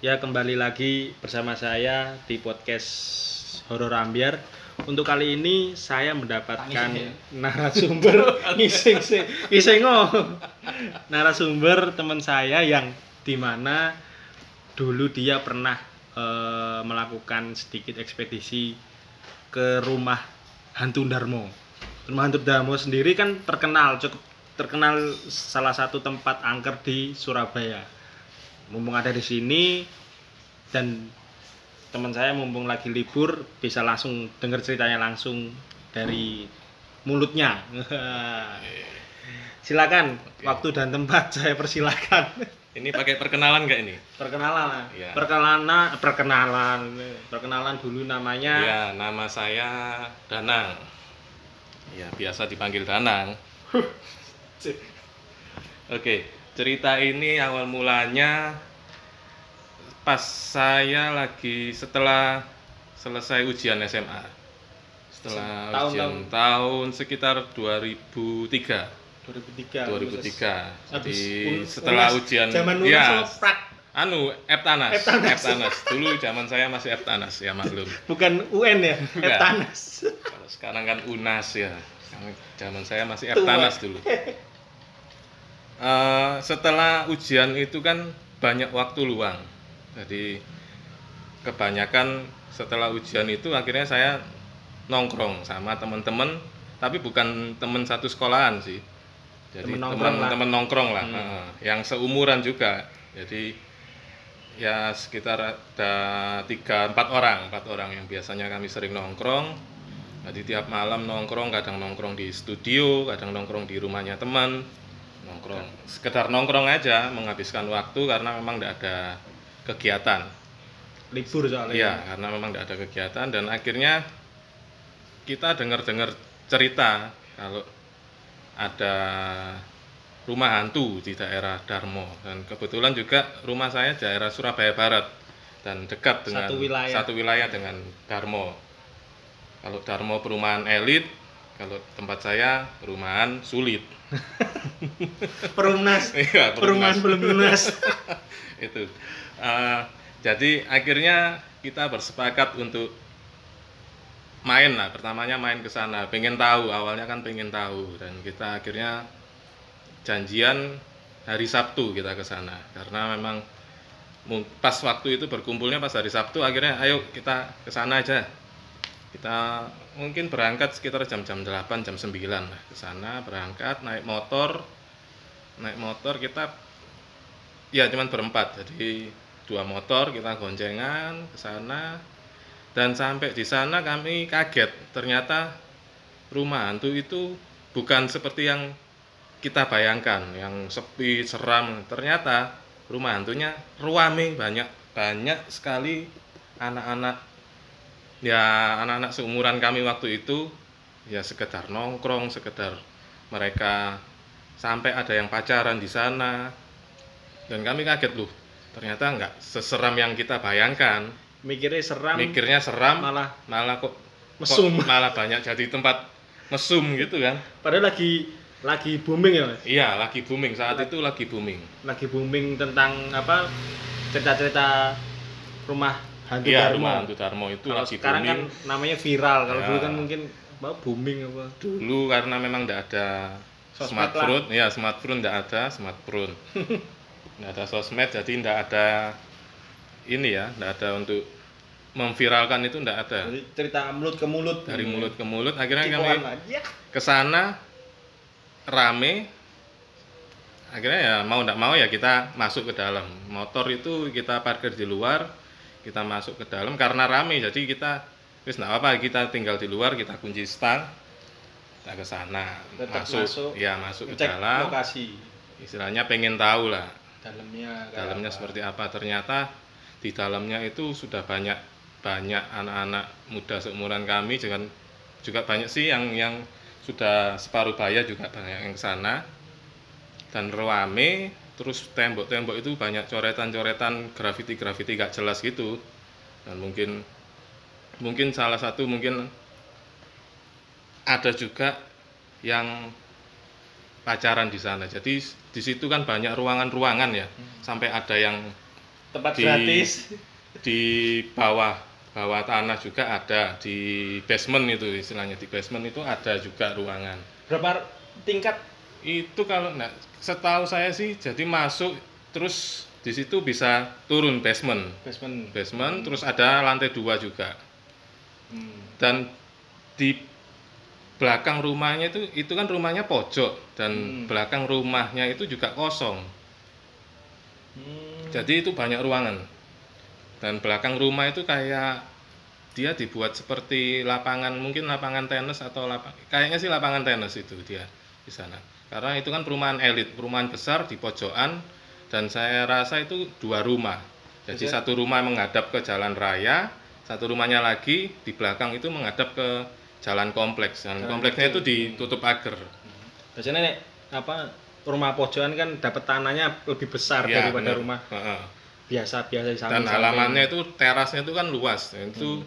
Ya kembali lagi bersama saya di podcast Horor Ambiar. Untuk kali ini saya mendapatkan narasumber ngising sih, ngising oh. narasumber teman saya yang di mana dulu dia pernah eh, melakukan sedikit ekspedisi ke rumah hantu Darmo. Rumah hantu Darmo sendiri kan terkenal cukup terkenal salah satu tempat angker di Surabaya. Mumpung ada di sini dan teman saya mumpung lagi libur bisa langsung dengar ceritanya langsung dari mulutnya. Silakan Oke. waktu dan tempat saya persilakan. Ini pakai perkenalan nggak ini? Perkenalan, Iya. perkenalan, perkenalan, perkenalan dulu namanya. Ya, nama saya Danang. Ya, biasa dipanggil Danang. Oke, cerita ini awal mulanya pas saya lagi setelah selesai ujian SMA. Setelah Tahun- ujian tahun sekitar 2003. 2003. 2003. Jadi setelah unas, ujian zaman ya, anu Eptanas. Eptanas. Eptanas. Dulu zaman saya masih Eptanas ya maklum. bukan UN ya. Eptanas. Kalau sekarang kan UNAS ya. Zaman saya masih. Eptanas dulu. Eh, setelah ujian itu kan banyak waktu luang. Jadi kebanyakan setelah ujian itu akhirnya saya nongkrong sama teman-teman, tapi bukan teman satu sekolahan sih. Jadi teman-teman nongkrong lah, Hmm. yang seumuran juga. Jadi ya sekitar ada tiga empat orang empat orang yang biasanya kami sering nongkrong jadi tiap malam nongkrong kadang nongkrong di studio kadang nongkrong di rumahnya teman nongkrong sekedar nongkrong aja menghabiskan waktu karena memang tidak ada kegiatan Libur soalnya. Iya, karena memang tidak ada kegiatan dan akhirnya kita dengar-dengar cerita kalau ada rumah hantu di daerah Darmo dan kebetulan juga rumah saya daerah Surabaya Barat dan dekat dengan Satu wilayah. satu wilayah dengan Darmo. Kalau Darmo perumahan elit, kalau tempat saya perumahan sulit. Perumnas. Iya, Perumahan belum lunas. itu. Eh, jadi akhirnya kita bersepakat untuk main lah. Pertamanya main ke sana. Pengen tahu awalnya kan pengen tahu. Dan kita akhirnya janjian hari Sabtu kita ke sana. Karena memang pas waktu itu berkumpulnya pas hari Sabtu akhirnya ayo kita ke sana aja. Kita mungkin berangkat sekitar jam-jam 8 jam 9 lah ke sana berangkat naik motor naik motor kita ya cuman berempat jadi dua motor kita goncengan ke sana dan sampai di sana kami kaget ternyata rumah hantu itu bukan seperti yang kita bayangkan yang sepi seram ternyata rumah hantunya ruame banyak banyak sekali anak-anak ya anak-anak seumuran kami waktu itu ya sekedar nongkrong sekedar mereka sampai ada yang pacaran di sana dan kami kaget loh ternyata nggak seseram yang kita bayangkan Mikirnya seram, mikirnya seram malah malah kok mesum. kok malah banyak jadi tempat mesum gitu kan Padahal lagi lagi booming ya, Mas. iya lagi booming saat itu lagi booming Lagi booming tentang apa? Cerita-cerita rumah hantu iya Darmo. rumah hantu Darmo itu Kalau lagi sekarang booming kan namanya viral. Kalau Ya. dulu kan mungkin apa, booming apa? dulu karena memang tidak ada Sosmed smartphone ya smartphone tidak ada smartphone tidak ada sosmed jadi tidak ada ini ya tidak ada untuk memviralkan itu tidak ada Jadi cerita mulut ke mulut. dari mulut ke mulut akhirnya Cipokan kami lah. Ke sana rame akhirnya ya mau tidak mau ya kita masuk ke dalam motor itu kita parkir di luar kita masuk ke dalam karena rame. Jadi kita wis nggak apa kita tinggal di luar kita kunci stang kita ke sana. Masuk, masuk, ya masuk ke dalam. lokasi. Istilahnya pengen tahu lah dalamnya. dalamnya apa. seperti apa. Ternyata di dalamnya itu sudah banyak banyak anak-anak muda seumuran kami dengan juga banyak sih yang yang sudah separuh baya juga banyak yang ke sana. Dan rame terus tembok-tembok itu banyak coretan-coretan grafiti-grafiti gak jelas gitu. Dan mungkin mungkin salah satu mungkin ada juga yang pacaran di sana. Jadi di situ kan banyak ruangan-ruangan ya. Sampai ada yang Tempat Di- gratis. di bawah bawah tanah juga ada. Di basement itu istilahnya di basement itu ada juga ruangan. Berapa tingkat? Itu kalau nah, setahu saya sih jadi masuk terus di situ bisa turun basement Basement. basement terus ada lantai dua juga Hmm. dan di belakang rumahnya itu itu kan rumahnya pojok dan Hmm. belakang rumahnya itu juga kosong Hmm. jadi itu banyak ruangan dan belakang rumah itu kayak dia dibuat seperti lapangan mungkin lapangan tenis atau lapang kayaknya sih lapangan tenis itu dia di sana karena itu kan perumahan elit perumahan besar di pojokan dan saya rasa itu dua rumah. Jadi Bisa- satu rumah menghadap ke jalan raya satu rumahnya lagi di belakang itu menghadap ke jalan kompleks. Dan kompleksnya itu ditutup pagar Biasanya nek apa rumah pojokan kan dapat tanahnya lebih besar Iya, daripada benar. rumah biasa-biasa di dan halamannya itu terasnya itu kan luas itu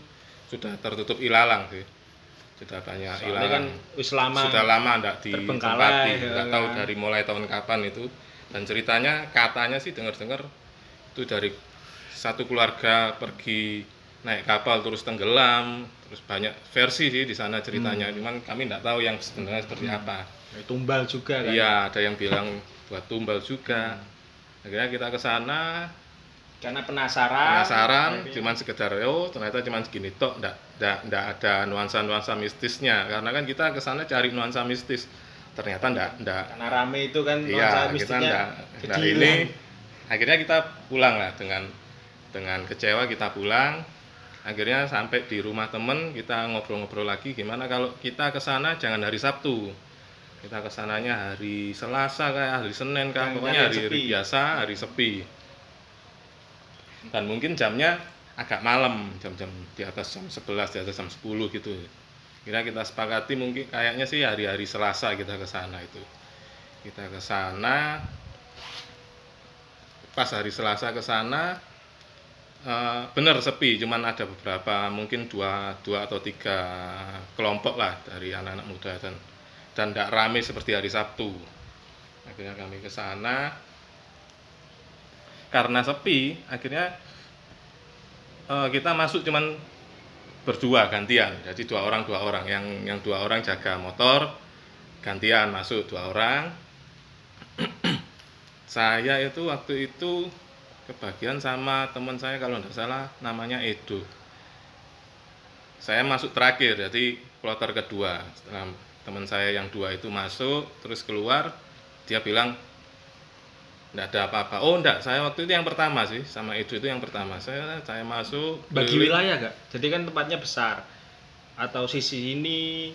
sudah tertutup ilalang sih sudah banyak Soalnya ilalang kan lama sudah lama terbengkalai, ditempati ya. nggak tahu dari mulai tahun kapan itu. Dan ceritanya katanya sih dengar-dengar itu dari satu keluarga pergi naik kapal terus tenggelam terus banyak versi sih di sana ceritanya. Hmm. cuman kami enggak tahu yang sebenarnya seperti apa. Tumbal juga kan. iya ada yang bilang buat tumbal juga. Akhirnya kita ke sana. Karena penasaran. penasaran cuman sekedar oh ternyata cuman segini tok ndak ndak ada nuansa nuansa mistisnya. Karena kan kita ke sana cari nuansa mistis. Ternyata ndak ndak. Karena rame itu kan nuansa iya kita ndak jadi nah ini. Akhirnya kita pulang lah dengan dengan kecewa kita pulang. Akhirnya sampai di rumah temen kita ngobrol-ngobrol lagi gimana kalau kita ke sana jangan hari Sabtu. Kita ke sananya hari Selasa kayak hari Senin Yang pokoknya hari hari, biasa hari sepi. Dan mungkin jamnya agak malam jam-jam di atas jam 11 di atas jam 10 gitu. Kira kita sepakati mungkin kayaknya sih hari-hari Selasa kita ke sana itu. Kita ke sana pas hari Selasa ke sana eh, bener sepi cuman ada beberapa mungkin dua dua atau tiga kelompok lah dari anak-anak muda dan dan tidak rame seperti hari Sabtu. Akhirnya kami ke sana. Karena sepi akhirnya eh, kita masuk cuman berdua gantian. Jadi dua orang dua orang. Yang yang dua orang jaga motor gantian masuk dua orang. Saya itu waktu itu kebagian sama teman saya kalau tidak salah namanya Edo. Saya masuk terakhir jadi kloter kedua. Teman saya yang dua itu masuk terus keluar dia bilang tidak ada apa-apa. Oh enggak saya waktu itu yang pertama sih. Sama Edo itu yang pertama. Saya saya masuk bagi wilayah gak jadi kan tempatnya besar. Atau sisi ini?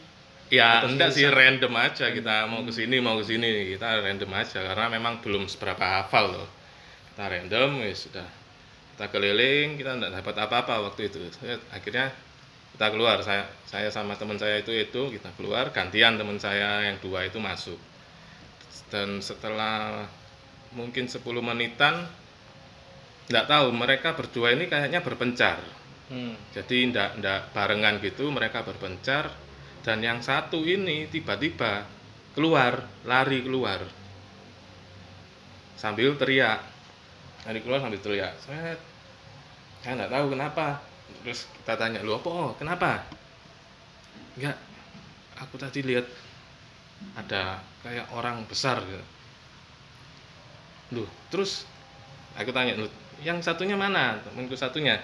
Ya, Atau enggak sih. random aja kita mau ke sini mau ke sini. Kita random aja. Karena memang belum seberapa hafal loh. Kita random ya sudah. Kita keliling, kita enggak dapat apa-apa waktu itu. Akhirnya kita keluar. Saya saya sama teman saya itu itu kita keluar. Gantian teman saya yang dua itu masuk. Dan setelah mungkin 10 menitan enggak tahu. Mereka berdua ini kayaknya berpencar. Hmm. jadi ndak ndak barengan gitu mereka berpencar. Dan yang satu ini tiba-tiba keluar lari keluar. Sambil teriak. Lari keluar sambil teriak. Saya saya nggak tahu kenapa. Terus kita tanya lu apa? Oh, kenapa? Enggak aku tadi lihat ada kayak orang besar gitu Loh, terus? Aku tanya lu yang satunya mana? Temanku satunya.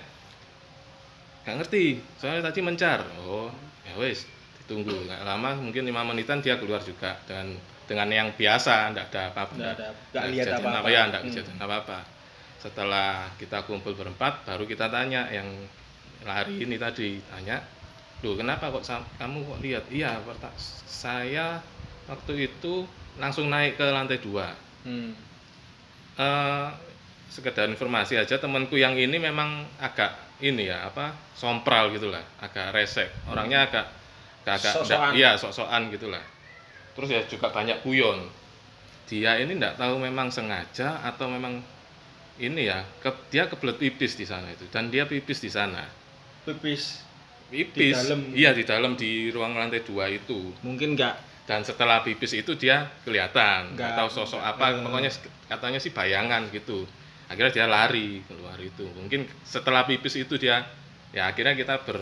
Nggak ngerti soalnya tadi mencar. Oh ya wes ditunggu. Nggak lama mungkin lima menitan dia keluar juga. Dengan dengan yang biasa nggak ada apa-apa. Nggak ada- lihat apa-apa. ya nggak Hmm. kejadian apa-apa. Setelah kita kumpul berempat baru kita tanya yang lari ini tadi. Tanya Loh kenapa kok kamu kok lihat? Iya saya waktu itu langsung naik ke lantai dua. Hmm. Eh sekedar informasi aja temanku yang ini memang agak ini ya apa sompral gitulah agak resek. Orangnya agak agak, agak Sok-sokan. iya sok-sokan gitulah. Terus ya juga banyak kuyon dia ini tidak tahu memang sengaja atau memang ini ya ke, dia kebelet pipis di sana itu dan dia pipis di sana. Pipis pipis dalam. iya di dalam di ruang lantai dua itu. Mungkin nggak dan setelah pipis itu dia kelihatan nggak Nggak- tahu sosok nggak- apa eh. pokoknya katanya sih bayangan gitu. Akhirnya dia lari keluar itu. Mungkin setelah pipis itu dia ya akhirnya kita ber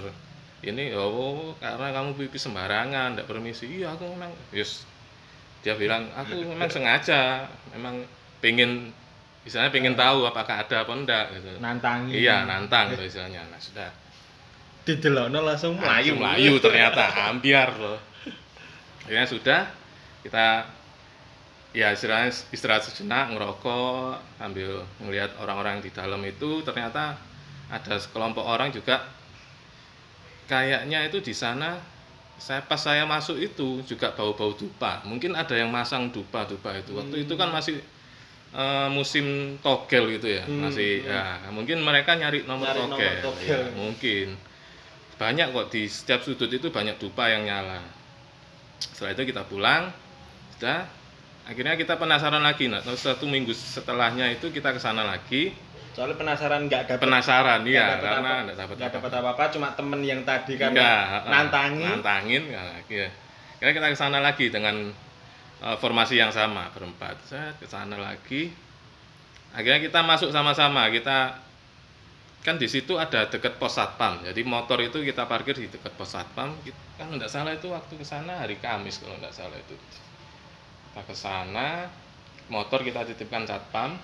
ini oh karena kamu pipis sembarangan tidak permisi. Iya aku memang yes dia bilang aku memang sengaja memang pengen misalnya pengen tahu apakah ada apa enggak gitu. Nantangi. iya nantang gitu istilahnya nah sudah. Didelokno langsung Melayu melayu. Melayu ternyata ambiar loh akhirnya sudah kita ya istilahnya istirahat sejenak ngerokok sambil melihat orang-orang di dalam itu ternyata ada sekelompok orang juga kayaknya itu di sana saya pas saya masuk itu juga bau-bau dupa. Mungkin ada yang masang dupa dupa itu. Waktu itu kan masih eh, musim togel gitu ya Hmm, masih ya mungkin mereka nyari nomor Nyari nomor togel, togel. Ya, mungkin. Banyak kok di setiap sudut itu banyak dupa yang nyala setelah itu kita pulang sudah. Akhirnya kita penasaran lagi nah satu minggu setelahnya itu kita ke sana lagi. Soalnya penasaran nggak dapat penasaran iya dapet karena apa- nggak dapat nggak apa-apa. dapat apa-apa cuma temen yang tadi kan Iya, nantangin. Nantangin ya, ya. Kira kita ke sana lagi dengan eh, formasi yang sama berempat. Saya ke sana lagi. Akhirnya kita masuk sama-sama kita kan di situ ada dekat pos satpam. Jadi motor itu kita parkir di dekat pos satpam. Kan nggak salah itu waktu ke sana hari Kamis kalau nggak salah itu. Kita ke sana motor kita titipkan satpam.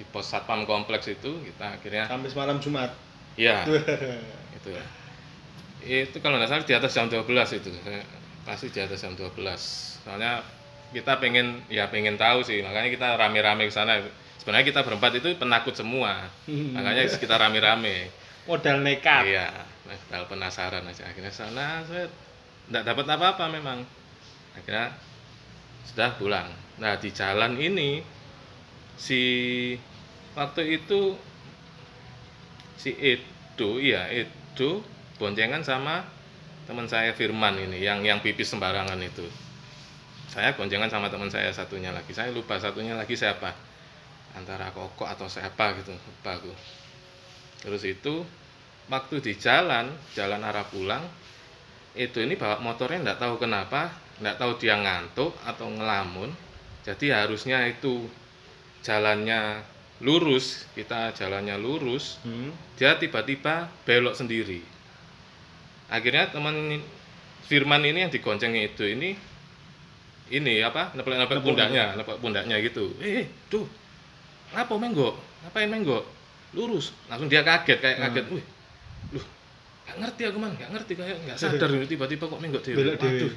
Di pos satpam kompleks itu kita akhirnya sampai malam Jumat. Ya itu ya. Itu kalau nggak salah di atas jam 12 itu. Pasti di atas jam 12 soalnya kita pengen ya pengen tahu sih. Makanya kita rame-rame ke sana sebenarnya kita berempat itu penakut semua. Makanya kita rame-rame. Modal nekat. Iya nah, penasaran aja. Akhirnya sana saya nggak dapat apa-apa memang. Akhirnya sudah pulang. Nah di jalan ini si waktu itu si Edo iya Edo boncengan sama teman saya Firman ini yang yang pipis sembarangan itu. Saya boncengan sama teman saya satunya lagi. Saya lupa satunya lagi siapa antara Koko atau siapa gitu lupa aku. Terus itu waktu di jalan jalan arah pulang itu ini bawa motornya nggak tahu kenapa nggak tahu dia ngantuk atau ngelamun jadi harusnya itu jalannya lurus kita jalannya lurus Hmm. dia tiba-tiba belok sendiri. Akhirnya teman Firman ini yang digonceng itu ini ini apa nepek-nepek pundaknya nepek pundaknya gitu. Eh eh, tuh apa menggo? Ngapain menggo? Lurus. Langsung dia kaget kayak Hmm. kaget wih loh nggak ngerti aku man nggak ngerti kayak nggak sadar ini tiba-tiba kok menggo dewe. Waduh.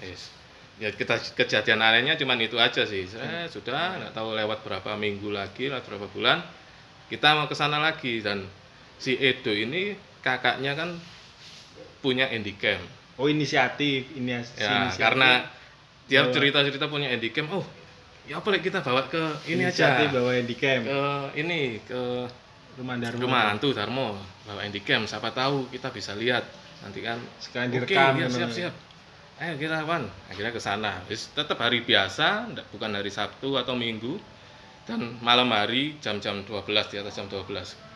Yes. ya kita kejadian anehnya cuman itu aja sih. Saya sudah nggak tahu lewat berapa minggu lagi lewat berapa bulan kita mau ke sana lagi. Dan si Edo ini kakaknya kan punya handycam oh inisiatif ini ya karena dia cerita-cerita punya handycam oh ya apa kita bawa ke ini aja bawa handicam ke ini ke rumah Dharma rumah hantu Darmo bawa handycam siapa tahu kita bisa lihat nanti kan sekalian Oke, direkam ya, kan. siap siap. Ayo kita wan. Akhirnya ke sana. Tetap hari biasa, bukan hari Sabtu atau Minggu. Dan malam hari jam-jam 12 di atas jam 12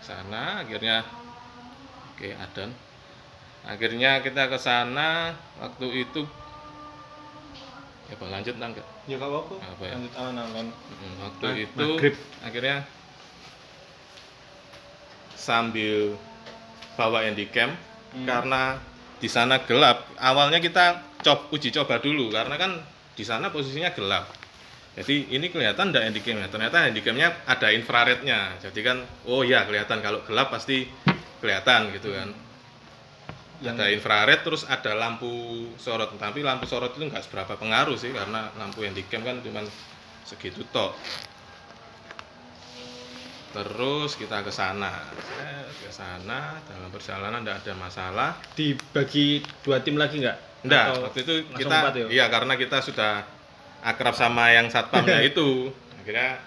sana akhirnya oke adan. Akhirnya kita ke sana waktu itu ya Bang, lanjut nang enggak? ya gak apa-apa Apa ya? lanjut awan-awan Mm, Waktu Ma- itu maghrib. akhirnya sambil bawa handycam Hmm. karena di sana gelap. Awalnya kita cob uji coba dulu karena kan di sana posisinya gelap. Jadi ini kelihatan enggak handycamnya? Ternyata handycamnya ada infrarednya. Jadi kan oh ya kelihatan kalau gelap pasti kelihatan gitu kan. Yang Ada infrared terus ada lampu sorot. Tapi lampu sorot itu nggak seberapa pengaruh sih karena lampu handycam kan cuma segitu tok. Terus kita ke sana. Ke sana dalam perjalanan tidak ada masalah. dibagi dua tim lagi nggak Enggak, Atau waktu itu kita ya? iya karena kita sudah akrab sama yang satpamnya itu. Akhirnya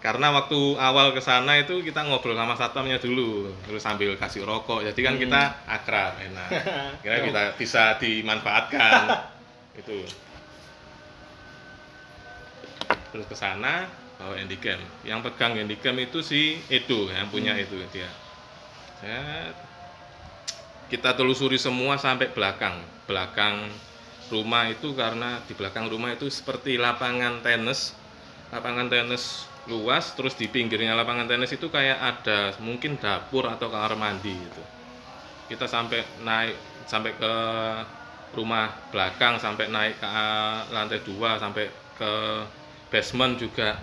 karena waktu awal ke sana itu kita ngobrol sama satpamnya dulu, terus sambil kasih rokok. Jadi kan Hmm. kita akrab, enak. Kira kita bisa dimanfaatkan. itu. Terus ke sana bawa handycam. Yang pegang handycam itu si Edo yang punya Hmm. itu dia. Set. Kita telusuri semua sampai belakang. Belakang rumah itu karena di belakang rumah itu seperti lapangan tenis. Lapangan tenis luas terus di pinggirnya lapangan tenis itu kayak ada mungkin dapur atau kamar mandi gitu. Kita sampai naik sampai ke rumah belakang sampai naik ke uh, lantai dua sampai ke basement juga.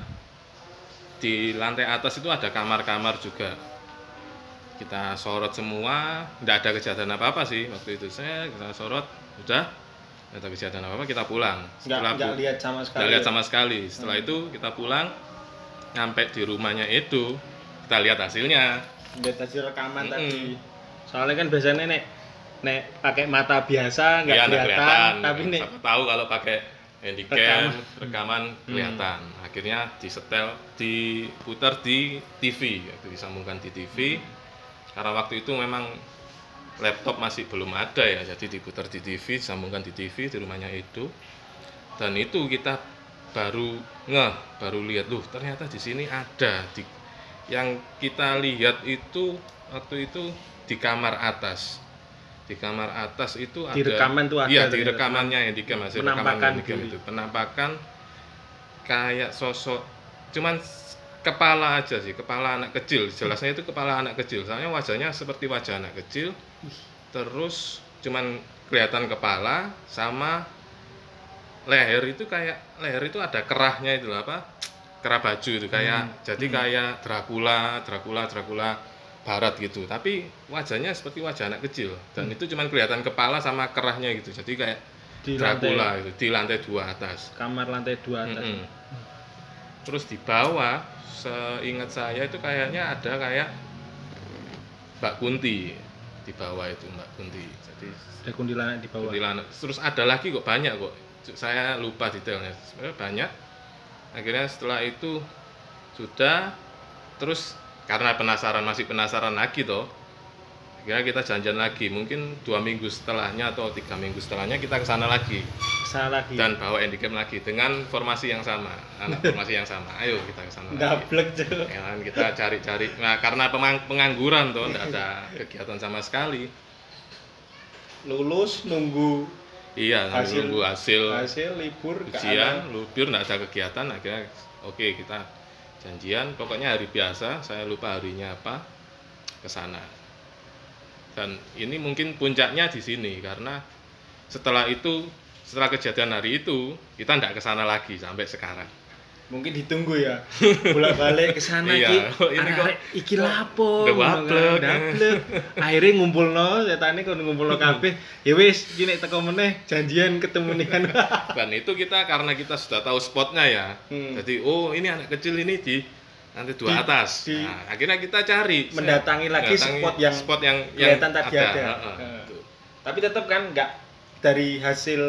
Di lantai atas itu ada kamar-kamar juga. Kita sorot semua tidak ada kejadian apa apa sih waktu itu. Saya kita sorot udah tidak ada kejadian apa apa kita pulang. Nggak Setelah nggak pu- lihat sama sekali nggak lihat sama sekali. Setelah itu kita pulang nyampe di rumahnya itu. Kita lihat hasilnya. Lihat hasil rekaman Mm-mm. tadi. Soalnya kan biasanya nek nek pakai mata biasa nggak Iya, nggak kelihatan, tapi nek tahu kalau pakai handycam Rekaman. rekaman, kelihatan. Akhirnya disetel diputar di TV itu disambungkan di TV karena waktu itu memang laptop masih belum ada ya. Jadi diputar di TV disambungkan di TV di rumahnya itu dan itu kita baru ngeh baru lihat loh ternyata di sini ada. Di yang kita lihat itu waktu itu di kamar atas. Di kamar atas itu Di ada rekaman tuh ada iya di rekamannya yang di rekaman Penampakan diri. itu. Penampakan kayak sosok cuman kepala aja sih kepala anak kecil. Jelasnya itu kepala anak kecil. Soalnya wajahnya seperti wajah anak kecil. Terus cuman kelihatan kepala sama leher itu kayak leher itu ada kerahnya itu apa? Kerah baju itu kayak jadi kayak Dracula Dracula Dracula barat gitu. Tapi wajahnya seperti wajah anak kecil. Dan itu cuman kelihatan kepala sama kerahnya gitu. Jadi kayak di Dracula lantai. itu di lantai dua atas. Kamar lantai dua atas. Mm-mm. Terus di bawah seingat saya itu kayaknya ada kayak Mbak Kunti di bawah itu Mbak Kunti. Jadi ada kuntilanak di bawah? kuntilanak. Terus ada lagi kok banyak kok. Saya lupa detailnya. Sebenarnya banyak. Akhirnya setelah itu sudah terus karena penasaran masih penasaran lagi toh. Akhirnya kita janjian lagi. Mungkin dua minggu setelahnya atau tiga minggu setelahnya kita ke sana lagi sana lagi dan bawa handycam lagi dengan formasi yang sama anak formasi yang sama. Ayo kita ke sana lagi. Ndablek Cuk. ya kan kita cari-cari. Nah karena pengangguran tuh tidak ada kegiatan sama sekali. Lulus nunggu iya Hasil- nunggu hasil hasil libur ujian lubir tidak ada kegiatan akhirnya oke kita janjian. Pokoknya hari biasa saya lupa harinya apa ke sana. Dan ini mungkin puncaknya di sini karena setelah itu setelah kejadian hari itu kita tidak ke sana lagi sampai sekarang. Mungkin ditunggu ya. Bolak balik ke sana Iya, iki ini kok- iki lapo akhirnya ngumpulno setane kon ngumpulno kabeh. Ya wis iki nek teko meneh janjian ketemu nih. Kan dan itu kita karena kita sudah tahu spotnya ya. Hmm. jadi oh ini anak kecil ini di nanti dua Di- atas. di- nah, akhirnya kita cari. mendatangi lagi Mendatangi spot yang spot yang yang kelihatan tadi ada. heeh, Heeh. gitu. tapi tetap kan nggak dari hasil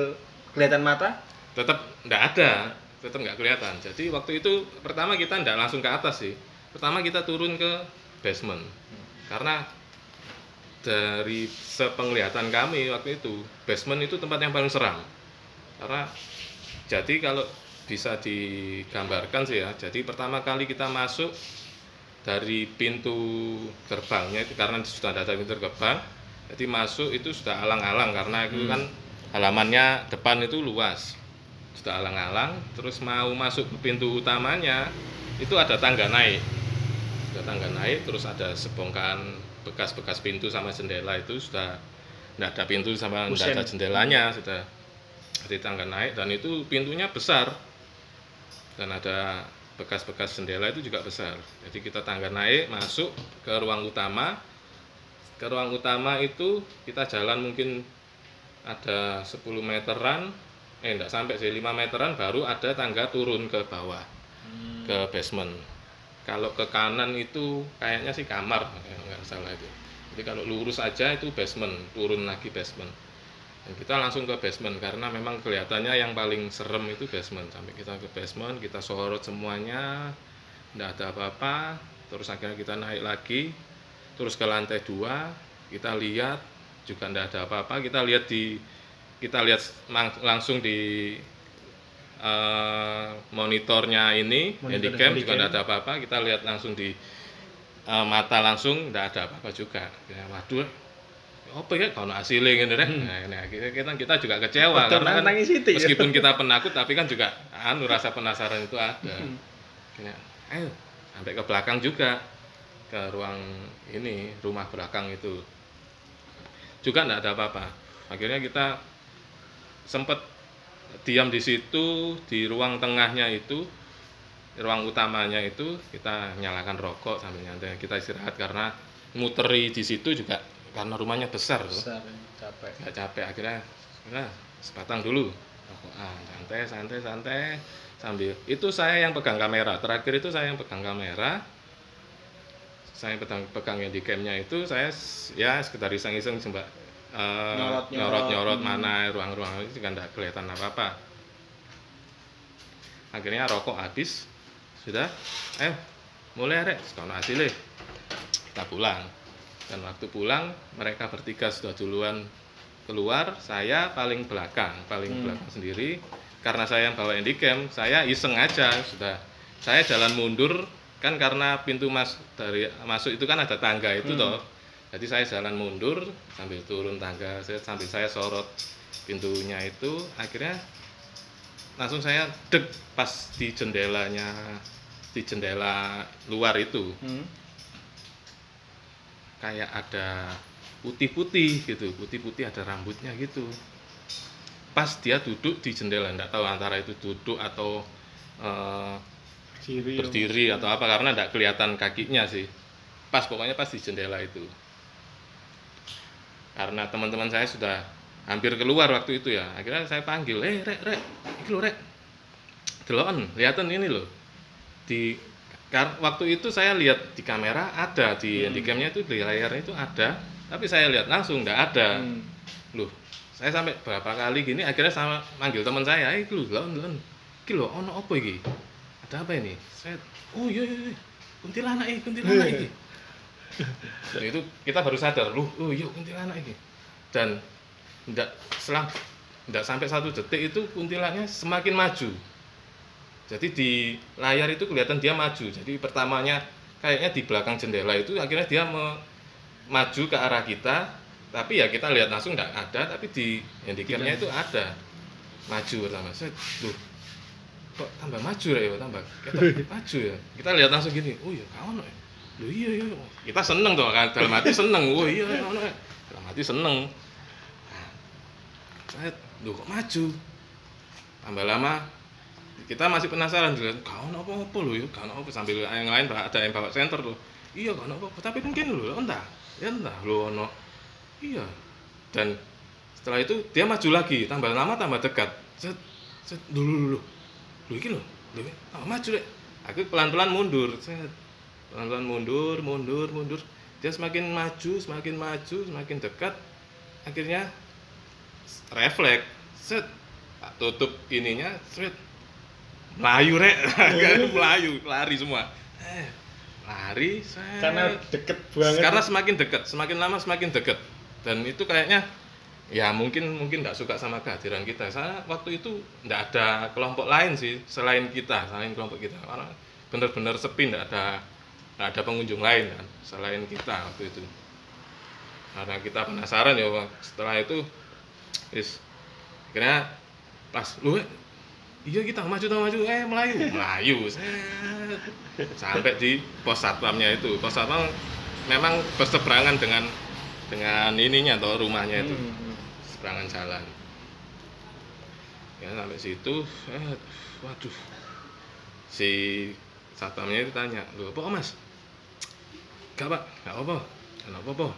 kelihatan mata? Tetap nggak ada. Tetap nggak kelihatan. Jadi waktu itu pertama kita nggak langsung ke atas sih. Pertama kita turun ke basement. Karena dari sepenglihatan kami waktu itu basement itu tempat yang paling seram. Karena jadi kalau bisa digambarkan sih ya jadi pertama kali kita masuk dari pintu gerbangnya itu karena sudah ada pintu gerbang jadi masuk itu sudah alang-alang karena itu kan halamannya depan itu luas. Sudah alang-alang terus mau masuk ke pintu utamanya itu ada tangga naik. Ada tangga naik terus ada sebongkahan bekas-bekas pintu sama jendela itu sudah tidak ada pintu sama tidak ada jendelanya sudah. Di tangga naik dan itu pintunya besar. Dan ada bekas-bekas jendela itu juga besar. Jadi kita tangga naik masuk ke ruang utama. Ke ruang utama itu kita jalan mungkin ada 10 meteran eh enggak sampai sih 5 meteran baru ada tangga turun ke bawah ke basement. Kalau ke kanan itu kayaknya sih kamar ya, nggak salah itu. Jadi kalau lurus aja itu basement turun lagi basement. Dan kita langsung ke basement karena memang kelihatannya yang paling serem itu basement. Sampai kita ke basement kita sorot semuanya tidak ada apa-apa terus akhirnya kita naik lagi terus ke lantai dua kita lihat juga tidak ada apa-apa. Kita lihat di kita lihat langsung di eh, monitornya ini Monitor handycam juga tidak ada apa-apa. Kita lihat langsung di eh, mata langsung tidak ada apa-apa juga. Ya, waduh apa ya kalau hasilnya gitu deh nah, ini akhirnya kita, kita juga kecewa Betul, karena kan ya. meskipun kita penakut tapi kan juga anu rasa penasaran itu ada. Hmm. Akhirnya, ayo sampai ke belakang juga ke ruang ini rumah belakang itu juga enggak ada apa-apa. Akhirnya kita sempat diam di situ di ruang tengahnya itu ruang utamanya itu kita nyalakan rokok sambil nyantai. Kita istirahat karena muteri di situ juga karena rumahnya besar loh. Besar capek. Nggak capek akhirnya nah, sebatang dulu. Rokokan santai santai santai. Sambil itu saya yang pegang kamera. Terakhir itu saya yang pegang kamera saya pegang pegang yang di camnya itu saya ya sekedar iseng-iseng coba eh, Nyorot-nyorot. Hmm. mana ruang-ruang itu juga nggak kelihatan apa-apa. Akhirnya rokok habis sudah. Eh mulai rek. Sekolah hasilnya kita pulang. Dan waktu pulang mereka bertiga sudah duluan keluar. Saya paling belakang paling Hmm. belakang sendiri. Karena saya yang bawa handycam saya iseng aja sudah. Saya jalan mundur kan karena pintu mas dari masuk itu kan ada tangga itu Hmm. toh jadi saya jalan mundur sambil turun tangga saya sambil saya sorot pintunya itu akhirnya langsung saya dek pas di jendelanya di jendela luar itu Hmm. kayak ada putih-putih gitu putih-putih ada rambutnya gitu pas dia duduk di jendela nggak tahu antara itu duduk atau eh, Berdiri. berdiri atau apa karena nggak kelihatan kakinya sih. Pas pokoknya pas di jendela itu. Karena teman-teman saya sudah hampir keluar waktu itu ya. Akhirnya saya panggil eh rek rek iki lho rek. Deloken lihatan ini loh di kar- waktu itu saya lihat di kamera ada di Hmm. handycamnya itu di layarnya itu ada. Tapi saya lihat langsung nggak ada. Hmm. loh saya sampai berapa kali gini akhirnya sama manggil teman saya eh delon delon. Iki lho ono apa iki ada apa ini? Saya oh iya iya iya. kuntilanak iki kuntilanak iki Dan itu kita baru sadar loh oh iya kuntilanak iki dan enggak selang enggak sampai satu detik itu kuntilanaknya semakin maju. Jadi di layar itu kelihatan dia maju. Jadi pertamanya kayaknya di belakang jendela itu akhirnya dia me- maju ke arah kita. Tapi ya kita lihat langsung enggak ada tapi di handycamnya itu ada. Maju pertama. Saya duh kok tambah maju ya tambah kita maju ya. Kita lihat langsung gini oh iya kawan ya. Loh iya iya. Kita seneng tuh kan. Dalam hati seneng oh iya kawan ya. Dalam hati seneng. Nah, saya duh kok maju? Tambah lama kita masih penasaran juga kawan apa apa lo ya kawan apa sambil yang lain ada yang bawa center tuh. Iya kawan apa apa tapi mungkin lo entah ya entah lo ono. Iya. Dan setelah itu dia maju lagi tambah lama tambah dekat. Set set dulu dulu dulu iki dulu tambah maju deh aku pelan pelan mundur set. Pelan pelan mundur mundur mundur. Dia semakin maju semakin maju semakin dekat. Akhirnya refleks set. Tak tutup ininya set. Melayu rek. Melayu lari semua. Eh lari set. Karena deket banget. karena semakin dekat semakin lama semakin dekat. Dan itu kayaknya ya mungkin mungkin nggak suka sama kehadiran kita. Saya waktu itu nggak ada kelompok lain sih selain kita selain kelompok kita. Karena benar-benar sepi nggak ada ada pengunjung lain kan selain kita waktu itu. Karena kita penasaran ya setelah itu is akhirnya pas lu iya kita maju tak maju. Eh melayu. Melayu sampai di pos satpamnya itu. Pos satpam memang berseberangan dengan dengan ininya atau rumahnya itu. Hmm, seberangan jalan. Ya sampai situ eh, waduh. Si satpamnya itu tanya lu apa mas? Gak pak gak apa gak apa apa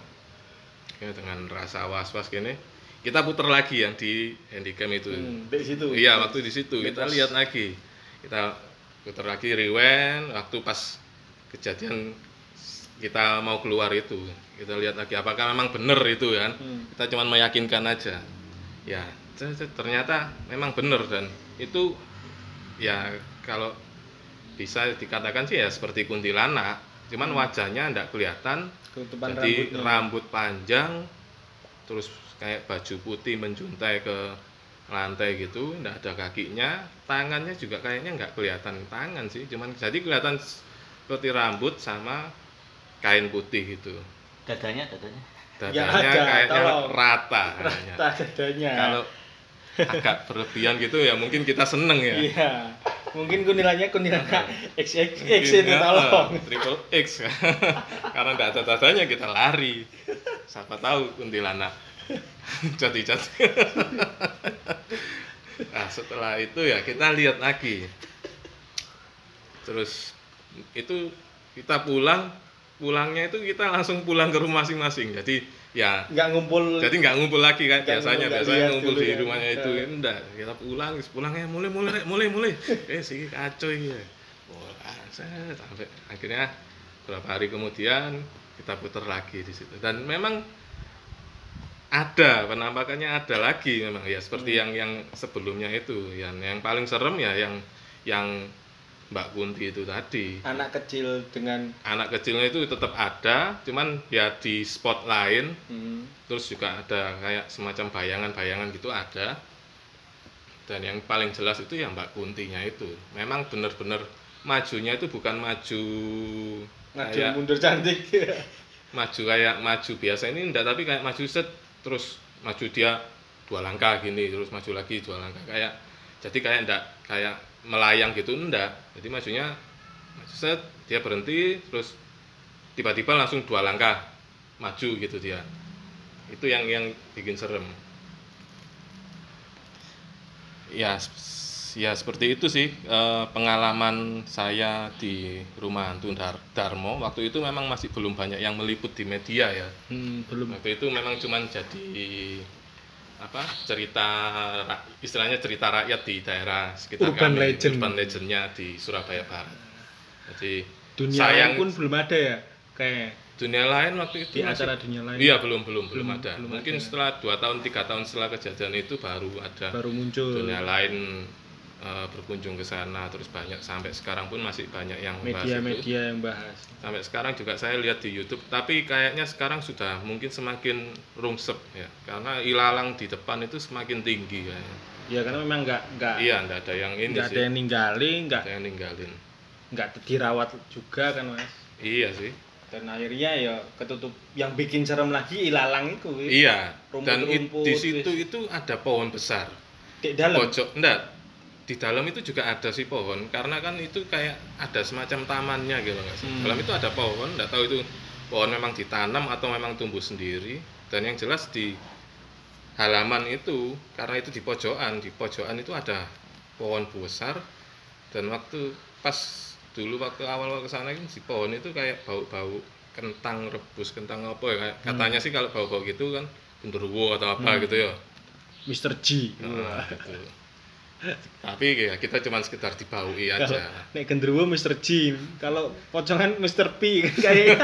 ya, dengan rasa was was gini kita putar lagi yang di handycam itu. Hmm, di situ. Iya, waktu di situ. Kita lihat lagi. Kita putar lagi rewind waktu pas kejadian kita mau keluar itu. Kita lihat lagi apakah memang benar itu kan. Hmm. Kita cuma meyakinkan aja. Ya, ternyata memang benar dan itu ya kalau bisa dikatakan sih ya seperti kuntilanak, cuman wajahnya enggak kelihatan Tutupan jadi rambutnya. rambut panjang terus kayak baju putih menjuntai ke lantai gitu nggak ada kakinya tangannya juga kayaknya nggak kelihatan tangan sih cuman jadi kelihatan seperti rambut sama kain putih gitu dadanya dadanya Ya, dadanya ada, kayaknya tolong. rata kayaknya. Tak dadanya. kalau agak berlebihan gitu ya mungkin kita seneng ya Iya. Mungkin kuntilannya kuntilanak XXX Mungkin, itu ya, tolong. triple X karena tidak ada tandanya kita lari siapa tahu kuntilanak jati-jati nah setelah itu ya kita lihat lagi terus itu kita pulang pulangnya itu kita langsung pulang ke rumah masing-masing. Jadi ya Nggak ngumpul jadi nggak ngumpul lagi kan. Biasanya ngumpul, biasanya ngumpul dulu di ya. rumahnya itu Eh. enggak kita pulang pulangnya mulai mulai Rek, mulai mulai. Eh sih kacau ya sampai akhirnya beberapa hari kemudian kita putar lagi di situ. Dan memang ada penampakannya ada lagi memang. Ya seperti yang yang sebelumnya itu. Yang yang paling serem ya yang yang Mbak Kunti itu tadi. Anak kecil dengan anak kecilnya itu tetap ada cuman ya di spot lain. Hmm, terus juga ada kayak semacam bayangan-bayangan gitu ada. Dan yang paling jelas itu ya Mbak Kuntinya itu. Memang benar-benar majunya itu bukan maju maju kayak mundur cantik. maju kayak maju biasa ini enggak tapi kayak maju set terus maju dia dua langkah gini terus maju lagi dua langkah kayak jadi kayak enggak kayak melayang gitu enggak. Jadi majunya maju set dia berhenti terus tiba-tiba langsung dua langkah maju gitu dia. Itu yang yang bikin serem. Ya ya seperti itu sih eh, pengalaman saya di rumah hantu Dar- Darmo. Waktu itu memang masih belum banyak yang meliput di media ya. Hmm, belum. waktu itu memang cuman jadi apa cerita istilahnya cerita rakyat di daerah sekitar Urban kami legend. urban legendnya di Surabaya Barat jadi Dunia sayang lain pun belum ada ya. Kayak dunia lain waktu itu di masih- acara dunia lain iya belum belum belum, Belum- ada belum mungkin ada. setelah dua tahun tiga tahun setelah kejadian itu baru ada baru muncul. dunia lain eh, berkunjung ke sana terus banyak sampai sekarang pun masih banyak yang. Media-media yang bahas. sampai sekarang juga saya lihat di YouTube tapi kayaknya sekarang sudah mungkin semakin rungsep ya karena ilalang di depan itu semakin tinggi kayaknya Ya karena memang nggak nggak iya enggak ada yang ini nggak ada yang ninggalin, nggak ada yang ninggalin nggak dirawat juga kan mas. iya sih Dan akhirnya ya ketutup yang bikin serem lagi ilalang itu. iya dan it- Rumput-rumput, di situ wis. itu ada pohon besar di dalam. pojok enggak di dalam itu juga ada sih pohon karena kan itu kayak ada semacam tamannya gitu nggak sih Hmm. dalam itu ada pohon enggak tahu itu pohon memang ditanam atau memang tumbuh sendiri dan yang jelas di halaman itu karena itu di pojokan di pojokan itu ada pohon besar dan waktu pas dulu waktu awal ke sana kan si pohon itu kayak bau-bau kentang rebus kentang apa ya kayak- katanya sih kalau bau-bau gitu kan genderuwo atau apa Hmm. gitu ya Mr. G. Nah, gitu. Tapi ya kita cuma sekedar dibaui Kalau aja. nek genderuwo Mr. G, kalau pocongan Mr. P kan kayaknya.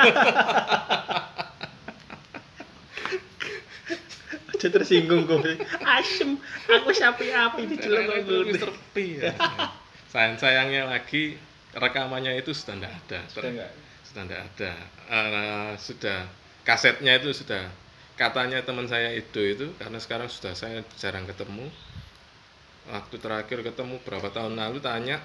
Aja tersinggung kok. Asem, aku sapi-api di Karena jelek itu Mr. P ya. Sayang sayangnya lagi rekamannya itu sudah tidak ada. Sudah enggak? Sudah tidak ada. Eh, sudah kasetnya itu sudah katanya teman saya itu itu karena sekarang sudah saya jarang ketemu. Waktu terakhir ketemu berapa tahun lalu tanya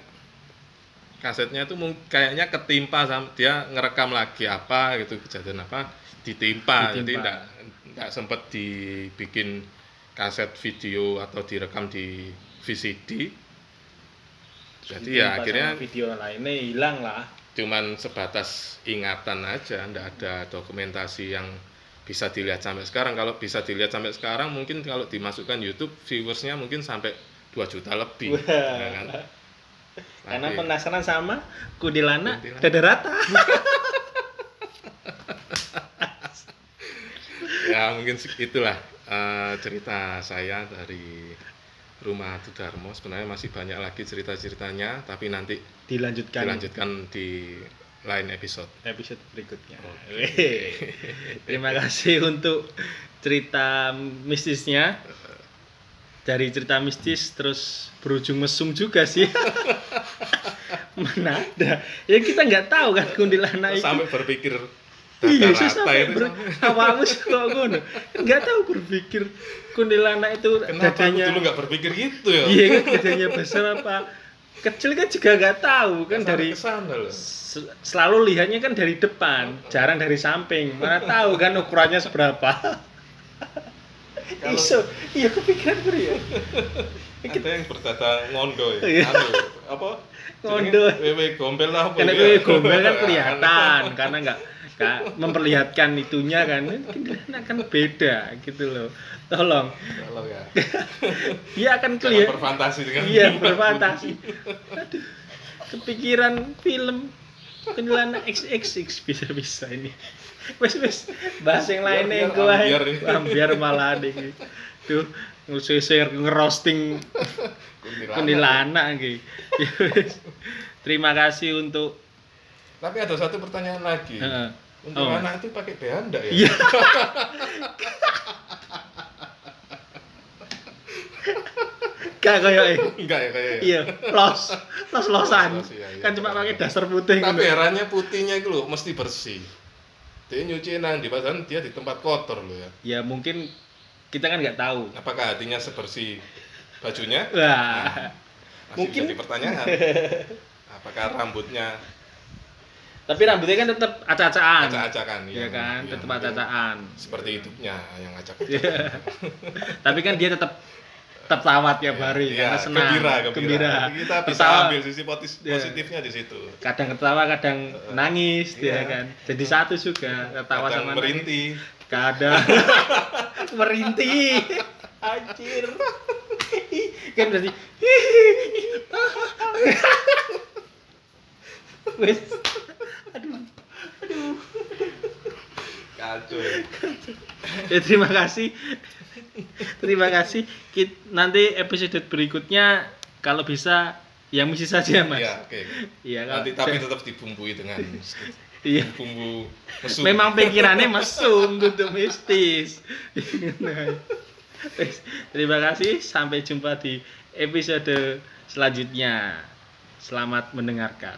kasetnya itu kayaknya ketimpa sama dia ngerekam lagi apa gitu kejadian apa ditimpa, jadi Ditimpa. enggak enggak sempat dibikin kaset video atau direkam di VCD jadi ya akhirnya video lainnya hilang lah. cuman sebatas ingatan aja enggak ada dokumentasi yang bisa dilihat sampai sekarang kalau bisa dilihat sampai sekarang mungkin kalau dimasukkan YouTube viewersnya mungkin sampai 2 juta lebih Wah. ya kan? Karena Tapi- penasaran sama kuntilanak Kuntilanak. dada rata. ya mungkin itulah eh, cerita saya dari rumah Tudarmo sebenarnya masih banyak lagi cerita-ceritanya tapi nanti Dilanjutkan dilanjutkan di lain episode episode berikutnya. Weh. Terima kasih untuk cerita mistisnya. Dari cerita mistis terus berujung mesum juga sih. Mana ada? Ya kita nggak tahu kan kuntilanak itu. sampai berpikir Iya, saya sampai ber, awalnya kok ngono. Nggak tahu berpikir kuntilanak itu kenapa dadanya dulu nggak berpikir gitu ya iya kan dadanya besar apa kecil kan juga nggak tahu kan Sampai dari loh sel- selalu lihatnya kan dari depan, jarang dari samping. Mana tahu kan ukurannya seberapa. Iso, iya kepikiran gue ya. ada yang berdata ngondo ya Iya. anu, apa? Ngondo. Wewe gombel lah apa? Karena ya? gue gombel kan kelihatan karena nggak nggak memperlihatkan itunya kan Kuntilanak kan beda gitu loh tolong Kalau ya. dia akan kelihatan berfantasi dengan iya berfantasi aduh kepikiran film kuntilanak XXX bisa bisa ini wes wes bahas yang lainnya biar gue ambiar malah gitu tuh ngesusir ngerosting kuntilanak. gitu Ya terima kasih untuk Tapi ada satu pertanyaan lagi. Heeh. Untuk Oh. anak itu pakai BH enggak ya? Iya. Gak kayak. Enggak ya kayak. Iya, los, los losan. Los, iya, iya. Kan cuma pakai dasar putih Tapi gitu. herannya putihnya itu loh mesti bersih. Dia nyuci nang di padahal dia di tempat kotor loh ya. Ya mungkin kita kan nggak tahu. Apakah hatinya sebersih bajunya? Wah. Masih Mungkin- jadi pertanyaan. Apakah rambutnya Tapi rambutnya kan tetap acak-acakan. acak-acakan? Iya kan, Iya, tetap acak-acakan. Seperti hidupnya yang acak Tapi kan dia tetap tertawa tiap hari Iya, karena senang. Gembira, gembira. Kita bisa Tertawa. ambil sisi Iya. positifnya di situ. Kadang ketawa, kadang nangis dia Iya. kan. Jadi satu juga, ketawa Kadang sama nangis. merintih. Kadang merintih. Anjir. kan berarti Wes. Kacau. ya. Ya, terima kasih. Terima kasih. Kit- nanti episode berikutnya kalau bisa yang misi saja, Mas. Iya, oke. Iya, kalau Nanti tapi bisa. tetap dibumbui dengan Iya. bumbu mesum. Memang pikirannya mesum gitu mistis. Terima kasih. Sampai jumpa di episode selanjutnya. Selamat mendengarkan.